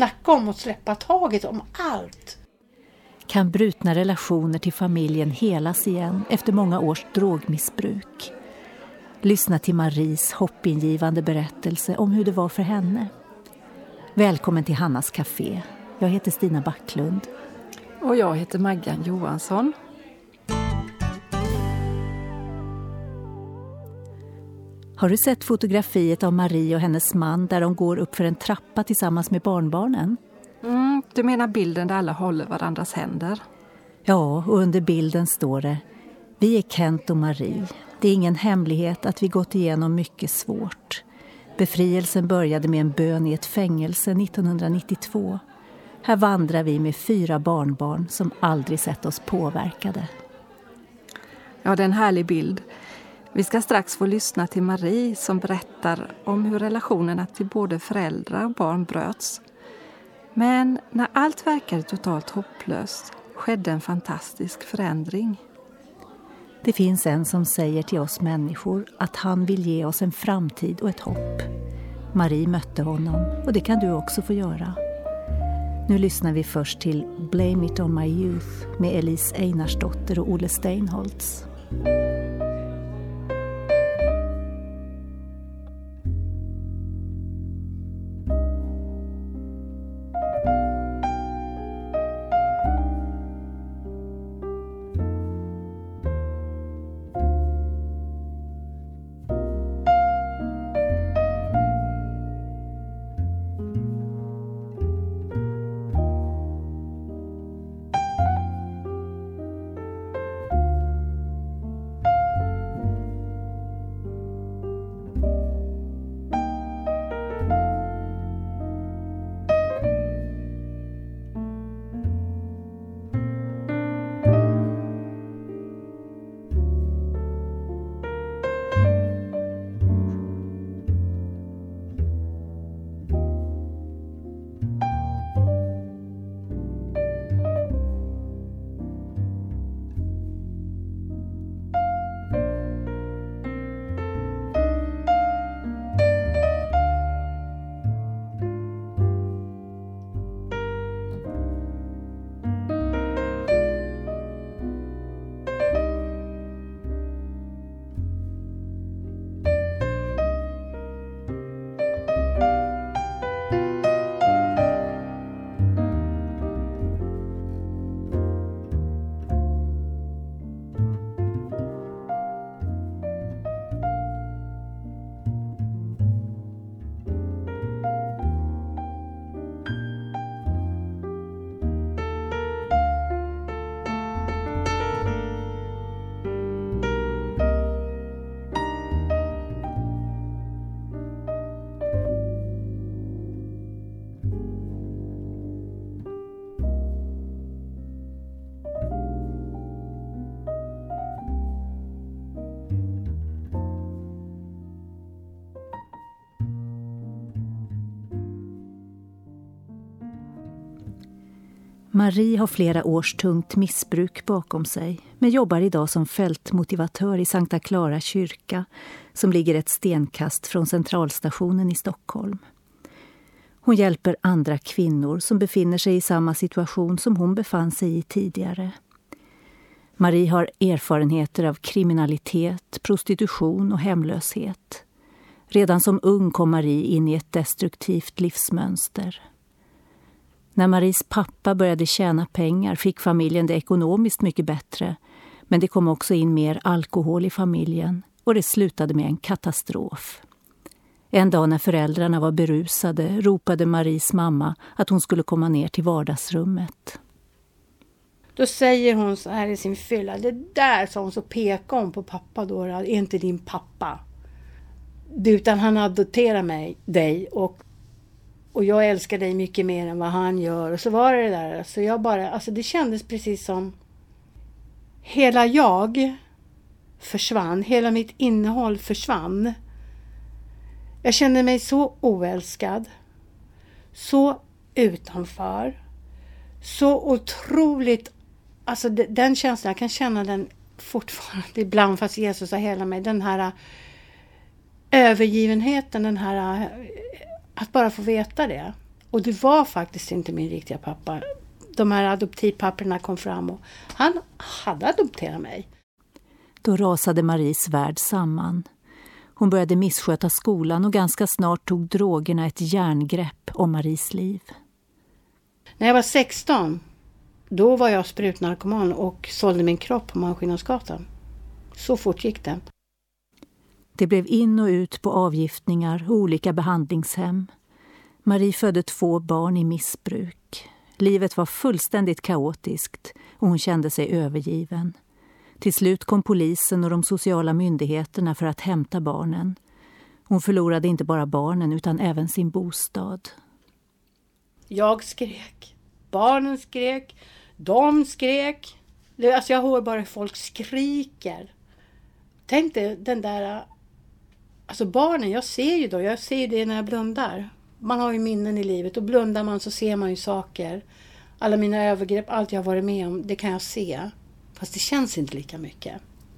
snacka om att släppa taget om allt. Kan brutna relationer till familjen helas igen efter många års drogmissbruk? Lyssna till Maries hoppingivande berättelse om hur det var för henne. Välkommen till Hannas Café. Jag heter Stina Backlund. Och jag heter Maggan Johansson. Har du sett fotografiet av Marie och hennes man där de går upp för en trappa tillsammans med barnbarnen? Mm, du menar bilden där alla håller varandras händer? Ja, och under bilden står det Vi är Kent och Marie. Det är ingen hemlighet att vi gått igenom mycket svårt. Befrielsen började med en bön i ett fängelse 1992. Här vandrar vi med fyra barnbarn som aldrig sett oss påverkade. Ja, det är en härlig bild. Vi ska strax få lyssna till Marie som berättar om hur relationerna till både föräldrar och barn bröts. Men när allt verkade totalt hopplöst skedde en fantastisk förändring. Det finns en som säger till oss människor att han vill ge oss en framtid och ett hopp. Marie mötte honom och det kan du också få göra. Nu lyssnar vi först till Blame it on my youth med Elise Einarsdotter och Olle Steinholtz. Marie har flera års tungt missbruk bakom sig men jobbar idag som fältmotivatör i Sankta Clara kyrka som ligger ett stenkast från centralstationen i Stockholm. Hon hjälper andra kvinnor som befinner sig i samma situation som hon befann sig i tidigare. Marie har erfarenheter av kriminalitet, prostitution och hemlöshet. Redan som ung kom Marie in i ett destruktivt livsmönster. När Maries pappa började tjäna pengar fick familjen det ekonomiskt mycket bättre. Men det kom också in mer alkohol i familjen och det slutade med en katastrof. En dag när föräldrarna var berusade ropade Maries mamma att hon skulle komma ner till vardagsrummet. Då säger hon så här i sin fylla, det där sa hon så pekar hon på pappa då, är inte din pappa. Utan han adopterar mig, dig och och jag älskar dig mycket mer än vad han gör. Och så var det där. Alltså jag bara, alltså det kändes precis som hela jag försvann. Hela mitt innehåll försvann. Jag kände mig så oälskad. Så utanför. Så otroligt, alltså den känslan, jag kan känna den fortfarande ibland fast Jesus har hela mig. Den här äh, övergivenheten, den här att bara få veta det. Och det var faktiskt inte min riktiga pappa. De här adoptivpapperna kom fram och han hade adopterat mig. Då rasade Maries värld samman. Hon började missköta skolan och ganska snart tog drogerna ett järngrepp om Maries liv. När jag var 16, då var jag sprutnarkoman och sålde min kropp på Malmskillnadsgatan. Så fort gick det. Det blev in och ut på avgiftningar och olika behandlingshem. Marie födde två barn i missbruk. Livet var fullständigt kaotiskt och hon kände sig övergiven. Till slut kom polisen och de sociala myndigheterna för att hämta barnen. Hon förlorade inte bara barnen utan även sin bostad. Jag skrek. Barnen skrek. De skrek. Alltså jag hör bara hur folk skriker. Tänk dig den där... Alltså barnen, jag ser ju då, jag ser det när jag blundar. Man har ju minnen i livet och blundar man så ser man ju saker. Alla mina övergrepp, allt jag varit med om, det kan jag se. Fast det känns inte lika mycket.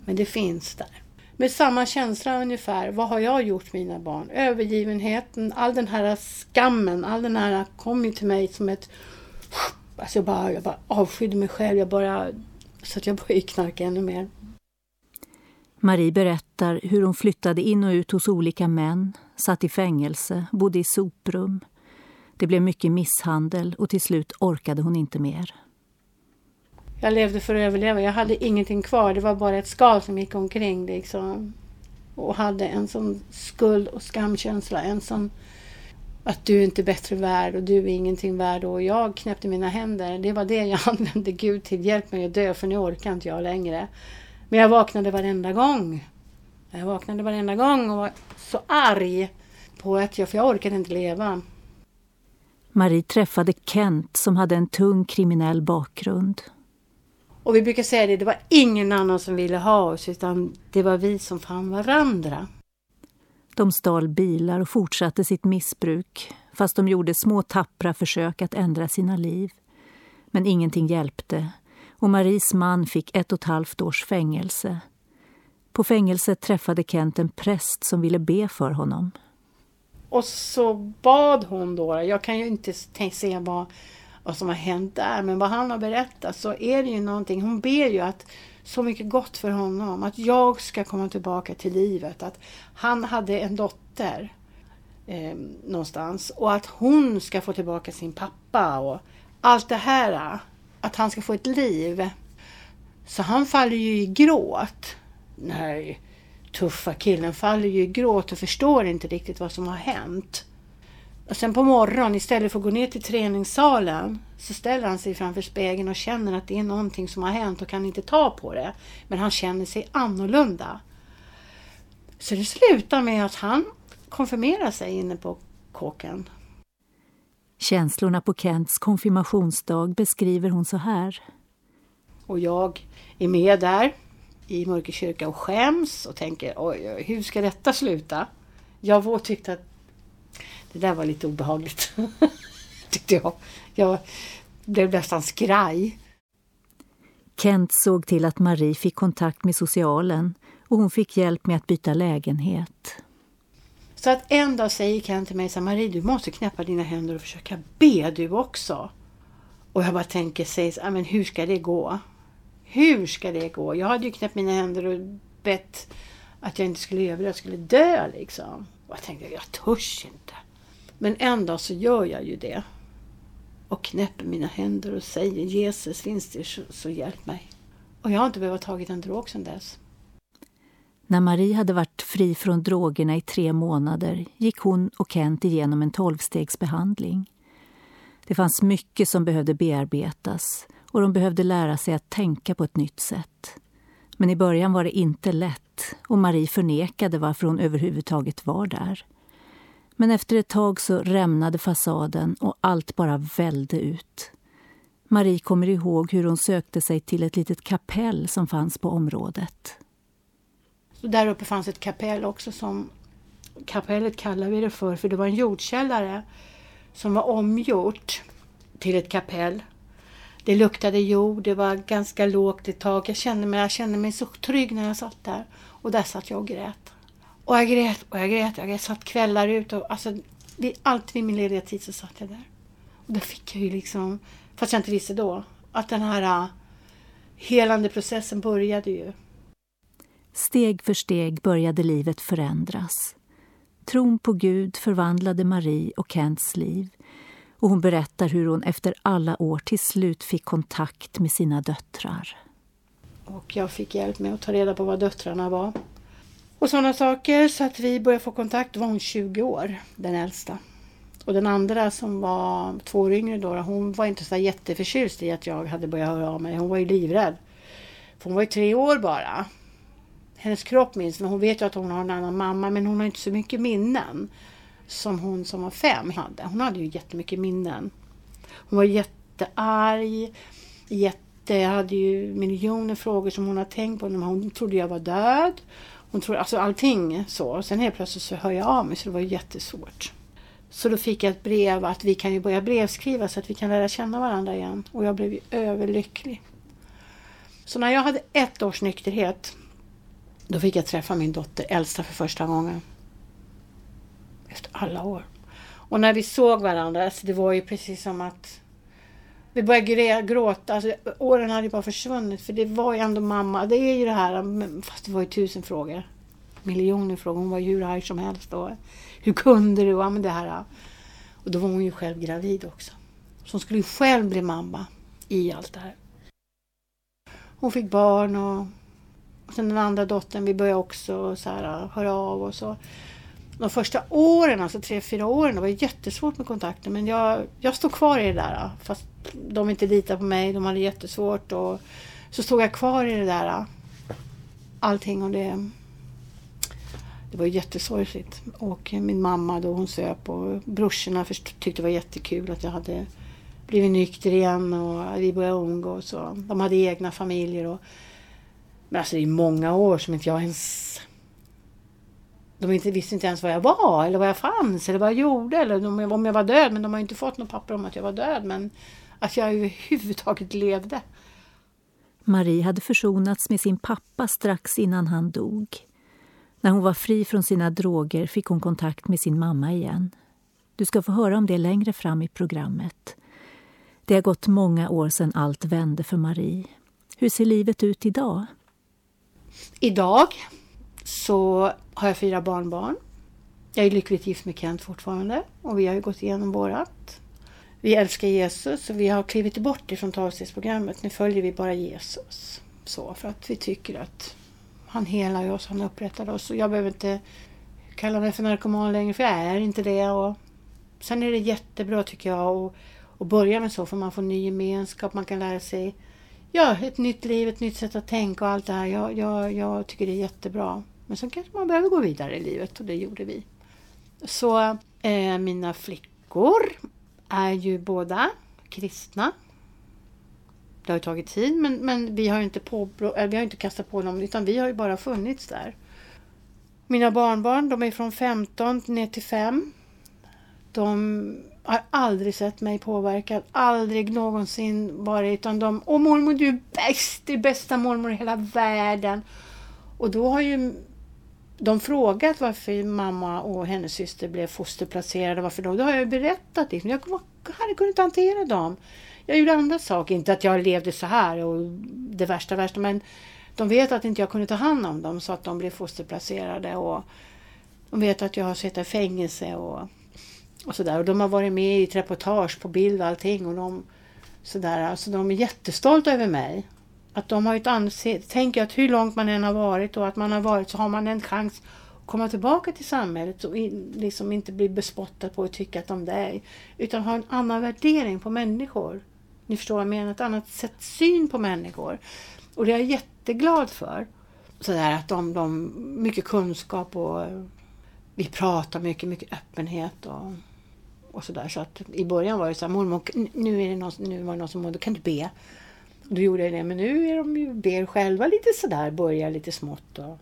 Men det finns där. Med samma känsla ungefär. Vad har jag gjort mina barn? Övergivenheten, all den här skammen, all den här kom ju till mig som ett... Alltså jag bara, jag bara avskydde mig själv. Jag bara, så att jag började knarka ännu mer. Marie berättar hur hon flyttade in och ut hos olika män, satt i fängelse, bodde i soprum. Det blev mycket misshandel och till slut orkade hon inte mer. Jag levde för att överleva. Jag hade ingenting kvar. Det var bara ett skal som gick omkring liksom. Och hade en sån skuld och skamkänsla. En sån att du är inte bättre värd och du är ingenting värd. Och jag knäppte mina händer. Det var det jag använde Gud till. Hjälp mig att dö för nu orkar inte jag längre. Men jag vaknade varenda gång. Jag vaknade varenda gång och var så arg på att jag, för jag orkade inte leva. Marie träffade Kent som hade en tung kriminell bakgrund. Och vi brukar säga det, det var ingen annan som ville ha oss utan det var vi som fann varandra. De stal bilar och fortsatte sitt missbruk fast de gjorde små tappra försök att ändra sina liv. Men ingenting hjälpte och Maries man fick ett och ett halvt års fängelse. På fängelset träffade Kent en präst som ville be för honom. Och så bad hon då, jag kan ju inte se vad vad som har hänt där. Men vad han har berättat så är det ju någonting. Hon ber ju att så mycket gott för honom. Att jag ska komma tillbaka till livet. Att han hade en dotter eh, någonstans och att hon ska få tillbaka sin pappa och allt det här. Att han ska få ett liv. Så han faller ju i gråt. Den här tuffa killen faller ju i gråt och förstår inte riktigt vad som har hänt. Och sen på morgonen istället för att gå ner till träningssalen så ställer han sig framför spegeln och känner att det är någonting som har hänt och kan inte ta på det. Men han känner sig annorlunda. Så det slutar med att han konfirmerar sig inne på kåken. Känslorna på Kents konfirmationsdag beskriver hon så här. Och jag är med där i Mörke kyrka och skäms och tänker oj, oj hur ska detta sluta? Jag tyckte att det där var lite obehagligt, tyckte jag. Jag blev nästan skraj. Kent såg till att Marie fick kontakt med socialen och hon fick hjälp med att byta lägenhet. Så att en dag säger Kent till mig så Marie, du måste knäppa dina händer och försöka be du också. Och jag bara tänker, sägs, men hur ska det gå? Hur ska det gå? Jag hade ju knäppt mina händer och bett att jag inte skulle överleva, jag skulle dö liksom. Och jag tänkte, jag törs inte. Men en dag så gör jag ju det. Och knäpper mina händer och säger Jesus finns det så, så hjälp mig. Och jag har inte behövt tagit en drog sedan dess. När Marie hade varit fri från drogerna i tre månader gick hon och Kent igenom en tolvstegsbehandling. Det fanns mycket som behövde bearbetas och de behövde lära sig att tänka på ett nytt sätt. Men i början var det inte lätt och Marie förnekade varför hon överhuvudtaget var där. Men efter ett tag så rämnade fasaden och allt bara välde ut. Marie kommer ihåg hur hon sökte sig till ett litet kapell som fanns på området. Så där uppe fanns ett kapell också som kapellet kallar vi det för, för det var en jordkällare som var omgjort till ett kapell. Det luktade jord, det var ganska lågt i tak. Jag kände, mig, jag kände mig så trygg när jag satt där. Och där satt jag och grät. Och jag grät och jag grät. Jag grät. satt kvällar ut och alltså, vid, alltid vid min lediga tid så satt jag där. Och då fick jag ju liksom, fast jag inte visste då, att den här ah, helande processen började ju. Steg för steg började livet förändras. Tron på Gud förvandlade Marie och Kents liv och hon berättar hur hon efter alla år till slut fick kontakt med sina döttrar. Och jag fick hjälp med att ta reda på vad döttrarna var. Och sådana saker så att vi började få kontakt. Då var hon 20 år, den äldsta. Och den andra som var två år yngre då, hon var inte så jätteförtjust i att jag hade börjat höra av mig. Hon var ju livrädd. För hon var ju tre år bara. Hennes kropp minns, men hon vet ju att hon har en annan mamma, men hon har inte så mycket minnen som hon som var fem hade. Hon hade ju jättemycket minnen. Hon var jättearg, jätte, hade ju miljoner frågor som hon har tänkt på. Hon trodde jag var död. Hon trodde, alltså allting så. Sen helt plötsligt så hör jag av mig så det var jättesvårt. Så då fick jag ett brev att vi kan ju börja brevskriva så att vi kan lära känna varandra igen. Och jag blev ju överlycklig. Så när jag hade ett års nykterhet då fick jag träffa min dotter äldsta för första gången. Efter alla år. Och när vi såg varandra, alltså det var ju precis som att vi började gråta. Alltså, åren hade ju bara försvunnit för det var ju ändå mamma. Det är ju det här, fast det var ju tusen frågor. Miljoner frågor. Hon var ju hur arg som helst. Och hur kunde du? Ja, men det här. Och då var hon ju själv gravid också. Så hon skulle ju själv bli mamma i allt det här. Hon fick barn och, och sen den andra dottern, vi började också så här, höra av oss. De första åren, alltså tre, fyra åren, det var jättesvårt med kontakten. Men jag, jag stod kvar i det där. Fast de inte litade på mig, de hade jättesvårt. Och så stod jag kvar i det där. Allting och det det var jättesorgligt. Och min mamma då hon söp och brorsorna tyckte det var jättekul att jag hade blivit nykter igen och vi började umgås. Och de hade egna familjer. Och, men alltså det är många år som inte jag ens... De inte, visste inte ens var jag var eller var jag fanns eller vad jag gjorde eller om jag var död. Men de har inte fått något papper om att jag var död. Men att jag överhuvudtaget levde. Marie hade försonats med sin pappa strax innan han dog. När hon var fri från sina droger fick hon kontakt med sin mamma igen. Du ska få höra om det längre fram i programmet. Det har gått många år sedan allt vände för Marie. Hur ser livet ut idag? Idag så har jag fyra barnbarn. Jag är lyckligt gift med Kent fortfarande och vi har ju gått igenom vårat. Vi älskar Jesus och vi har klivit bort ifrån talstegsprogrammet. Nu följer vi bara Jesus. Så, för att vi tycker att han helar oss, han upprättar oss. Och jag behöver inte kalla mig för narkoman längre, för jag är inte det. Och sen är det jättebra tycker jag att, att börja med så, för man får ny gemenskap, man kan lära sig ja, ett nytt liv, ett nytt sätt att tänka och allt det här. Jag, jag, jag tycker det är jättebra. Men sen kanske man behöver gå vidare i livet och det gjorde vi. Så eh, mina flickor är ju båda kristna det har tagit tid men, men vi, har inte på, eh, vi har inte kastat på dem utan vi har ju bara funnits där. Mina barnbarn de är från 15 ner till 5. De har aldrig sett mig påverkad, aldrig någonsin varit utan de Åh mormor du är bäst, du är bästa mormor i hela världen. Och då har ju de frågat varför mamma och hennes syster blev fosterplacerade. Varför då? Då har jag berättat liksom. Jag hade kunnat hantera dem jag gjorde andra saker. Inte att jag levde så här och det värsta värsta men de vet att inte jag kunde ta hand om dem så att de blev fosterplacerade och de vet att jag har suttit i fängelse och, och sådär. Och de har varit med i ett reportage på bild och allting och de sådär. Alltså de är jättestolta över mig. Att de har ett ansikte, tänker att hur långt man än har varit och att man har varit så har man en chans att komma tillbaka till samhället och liksom inte bli bespottad på att tycka att de är. Utan ha en annan värdering på människor. Ni förstår vad jag menar, ett annat sätt syn på människor. Och det är jag jätteglad för. Sådär att de, de, mycket kunskap och vi pratar mycket, mycket öppenhet och, och sådär. Så att i början var det så här, mormor, nu, är det någon, nu var det någon som mådde, kan du be? då gjorde jag det, men nu är de ju, ber själva lite sådär, börjar lite smått. Och,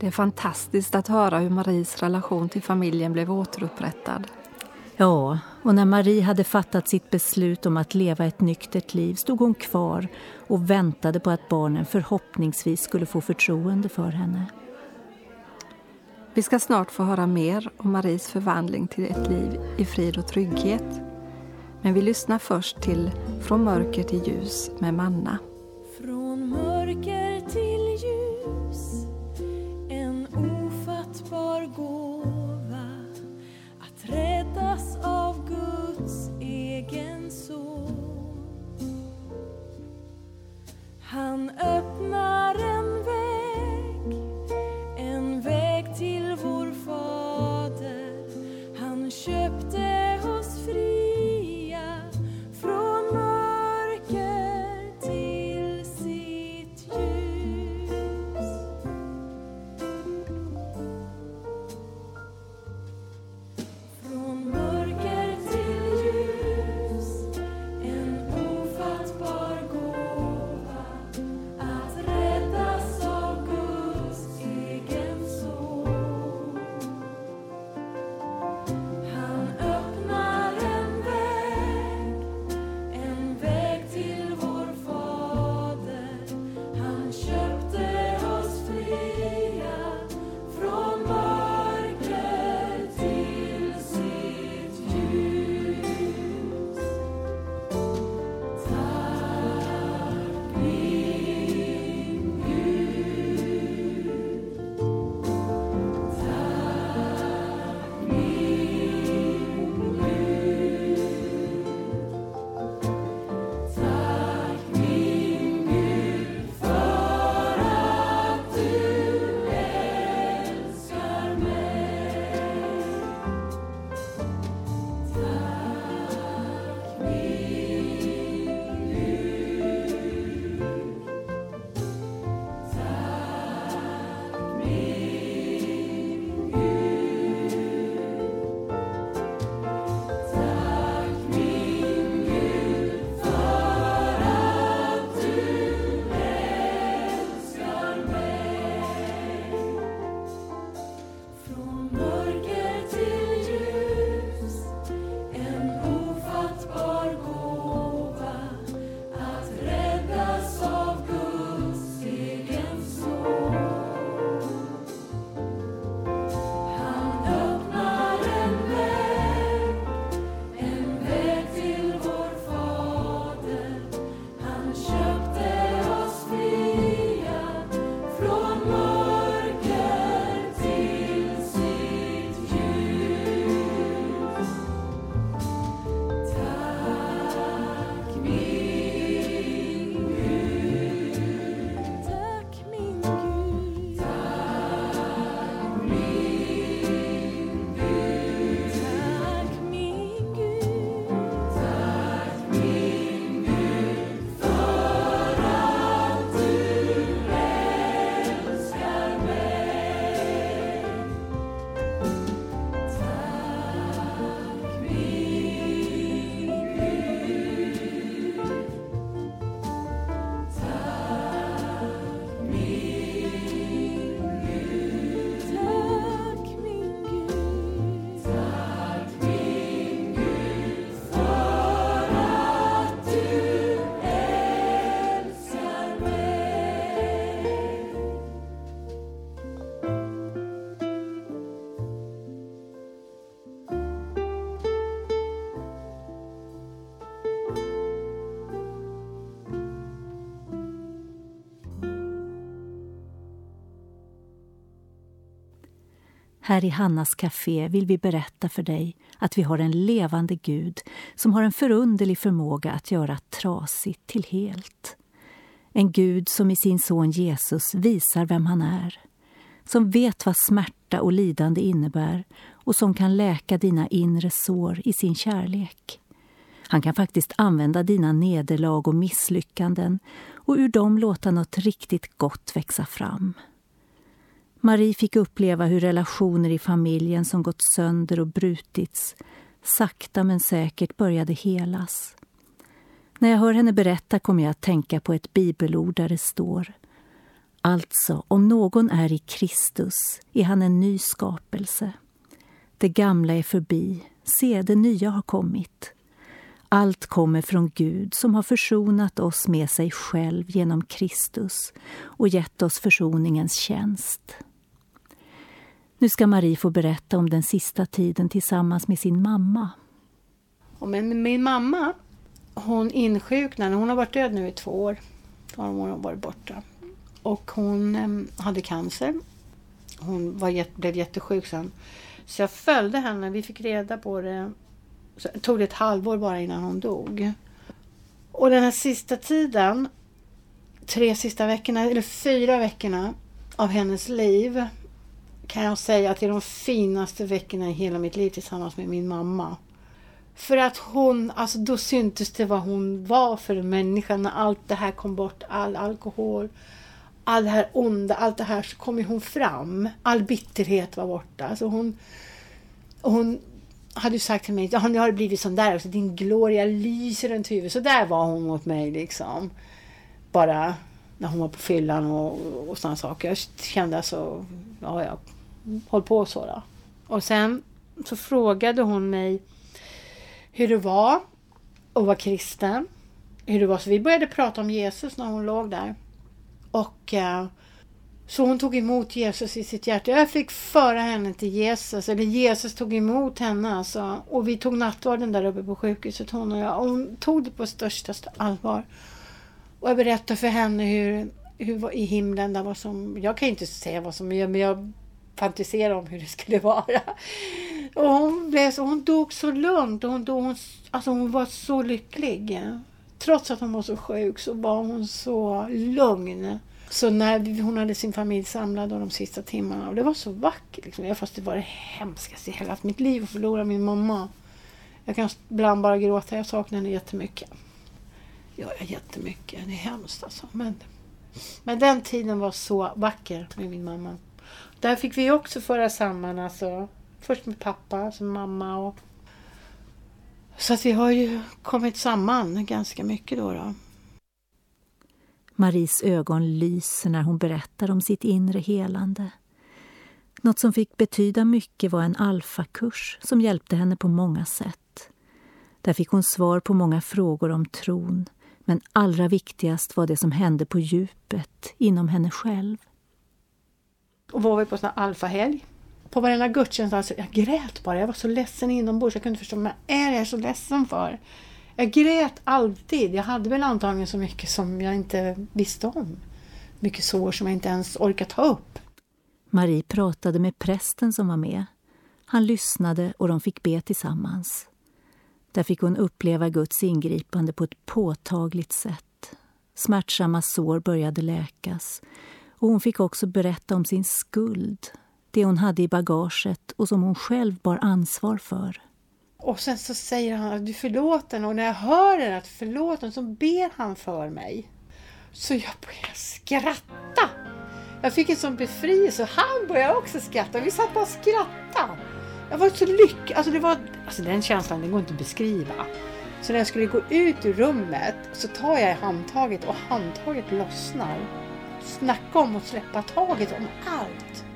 Det är fantastiskt att höra hur Maries relation till familjen blev återupprättad. Ja, och när Marie hade fattat sitt beslut om att leva ett nyktert liv stod hon kvar och väntade på att barnen förhoppningsvis skulle få förtroende för henne. Vi ska snart få höra mer om Maries förvandling till ett liv i frid och trygghet. Men vi lyssnar först till Från mörker till ljus med Manna. Här i Hannas café vill vi berätta för dig att vi har en levande Gud som har en förunderlig förmåga att göra trasigt till helt. En Gud som i sin son Jesus visar vem han är. Som vet vad smärta och lidande innebär och som kan läka dina inre sår i sin kärlek. Han kan faktiskt använda dina nederlag och misslyckanden och ur dem låta något riktigt gott växa fram. Marie fick uppleva hur relationer i familjen som gått sönder och brutits sakta men säkert började helas. När jag hör henne berätta kommer jag att tänka på ett bibelord där det står Alltså, om någon är i Kristus är han en ny skapelse. Det gamla är förbi, se, det nya har kommit. Allt kommer från Gud som har försonat oss med sig själv genom Kristus och gett oss försoningens tjänst. Nu ska Marie få berätta om den sista tiden tillsammans med sin mamma. Men min mamma, hon insjuknade. Hon har varit död nu i två år. Då har hon varit borta. Och hon ehm, hade cancer. Hon var, blev jättesjuk sen. Så jag följde henne. Vi fick reda på det. Så det tog ett halvår bara innan hon dog. Och den här sista tiden, tre sista veckorna, eller fyra veckorna av hennes liv kan jag säga att det är de finaste veckorna i hela mitt liv tillsammans med min mamma. För att hon, alltså då syntes det vad hon var för en människa när allt det här kom bort, all alkohol, all det här onda, allt det här så kom ju hon fram. All bitterhet var borta. Alltså hon, hon hade ju sagt till mig, ja nu har det blivit sån där, alltså, din gloria lyser runt huvudet. Så där var hon mot mig liksom. Bara när hon var på fyllan och, och sådana saker. Jag kände alltså, ja jag håll på så då. Och sen så frågade hon mig hur det var att vara kristen. Hur det var. Så vi började prata om Jesus när hon låg där. Och eh, så hon tog emot Jesus i sitt hjärta. Jag fick föra henne till Jesus, eller Jesus tog emot henne alltså. Och vi tog nattvarden där uppe på sjukhuset hon och jag. Och hon tog det på största allvar. Och jag berättade för henne hur, hur var i himlen, där var som, jag kan inte säga vad som är, men jag fantisera om hur det skulle vara. Och hon, blev så, hon dog så lugnt hon, dog, hon, alltså hon var så lycklig. Trots att hon var så sjuk så var hon så lugn. Så när hon hade sin familj samlad de sista timmarna, och det var så vackert. Liksom. Fast det var det hemskaste i hela mitt liv att förlora min mamma. Jag kan ibland bara gråta, jag saknar henne jättemycket. Ja, jättemycket. Det är hemskt alltså. Men, men den tiden var så vacker med min mamma. Där fick vi också föra samman alltså. Först med pappa, sen mamma och... Så att vi har ju kommit samman ganska mycket då. då. Maries ögon lyser när hon berättar om sitt inre helande. Något som fick betyda mycket var en alfakurs som hjälpte henne på många sätt. Där fick hon svar på många frågor om tron men allra viktigast var det som hände på djupet inom henne själv. Och var vi på sån här alfahelg. På varenda gudstjänst, alltså, jag grät bara. Jag var så ledsen inombords. Jag kunde inte förstå, men är jag så ledsen för? Jag grät alltid. Jag hade väl antagligen så mycket som jag inte visste om. Mycket sår som jag inte ens orkat ta upp. Marie pratade med prästen som var med. Han lyssnade och de fick be tillsammans. Där fick hon uppleva Guds ingripande på ett påtagligt sätt. Smärtsamma sår började läkas och hon fick också berätta om sin skuld, det hon hade i bagaget och som hon själv bar ansvar för. Och sen så säger han att du förlåter förlåten och när jag hör det att förlåt förlåten så ber han för mig. Så jag börjar skratta. Jag fick en sån befrielse och han började också skratta. Vi satt bara och skrattade. Jag var så lycklig. Alltså, det var, alltså den känslan den går inte att beskriva. Så när jag skulle gå ut ur rummet så tar jag i handtaget och handtaget lossnar. Snacka om att släppa taget om allt.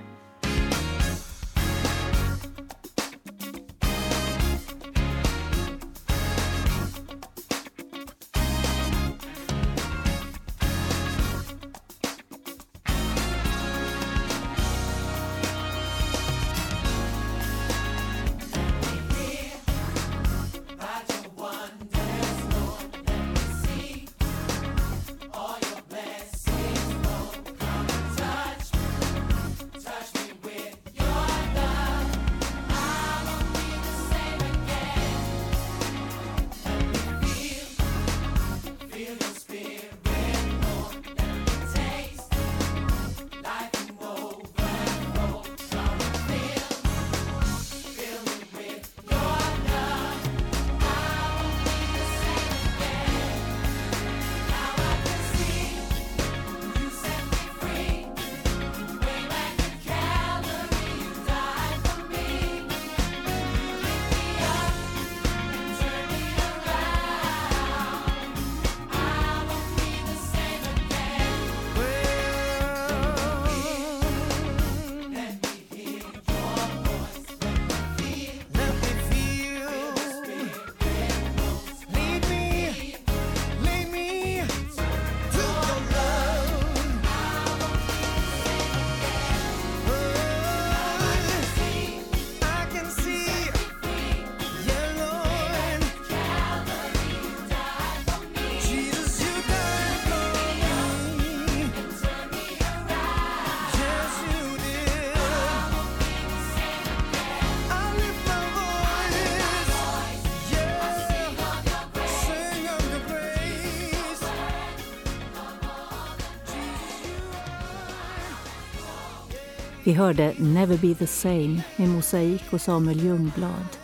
Vi hörde Never Be The Same med Mosaik och Samuel Ljungblad.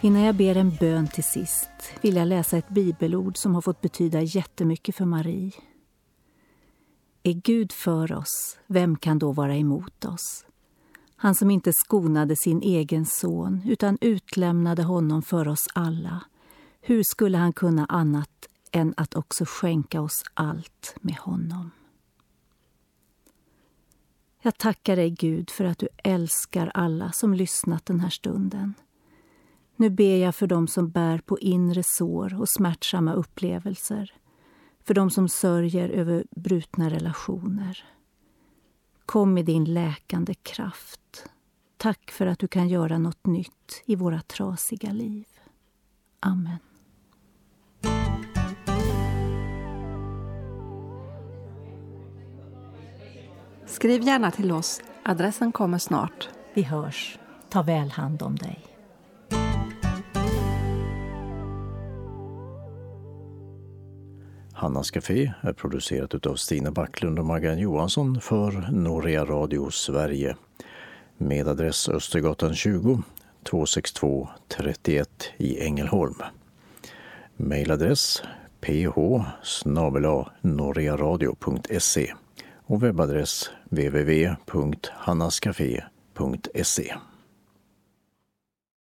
Innan jag ber en bön till sist vill jag läsa ett bibelord som har fått betyda jättemycket för Marie. Är Gud för oss, vem kan då vara emot oss? Han som inte skonade sin egen son utan utlämnade honom för oss alla. Hur skulle han kunna annat än att också skänka oss allt med honom? Jag tackar dig Gud för att du älskar alla som lyssnat den här stunden. Nu ber jag för dem som bär på inre sår och smärtsamma upplevelser. För dem som sörjer över brutna relationer. Kom med din läkande kraft. Tack för att du kan göra något nytt i våra trasiga liv. Amen. Skriv gärna till oss. Adressen kommer snart. Vi hörs. Ta väl hand om dig. Hannas Café är producerat av Stina Backlund och Maggan Johansson för Norea Radio Sverige med adress Östergatan 20 262 31 i Ängelholm. Mailadress ph norearadio.se och webbadress www.hannascafé.se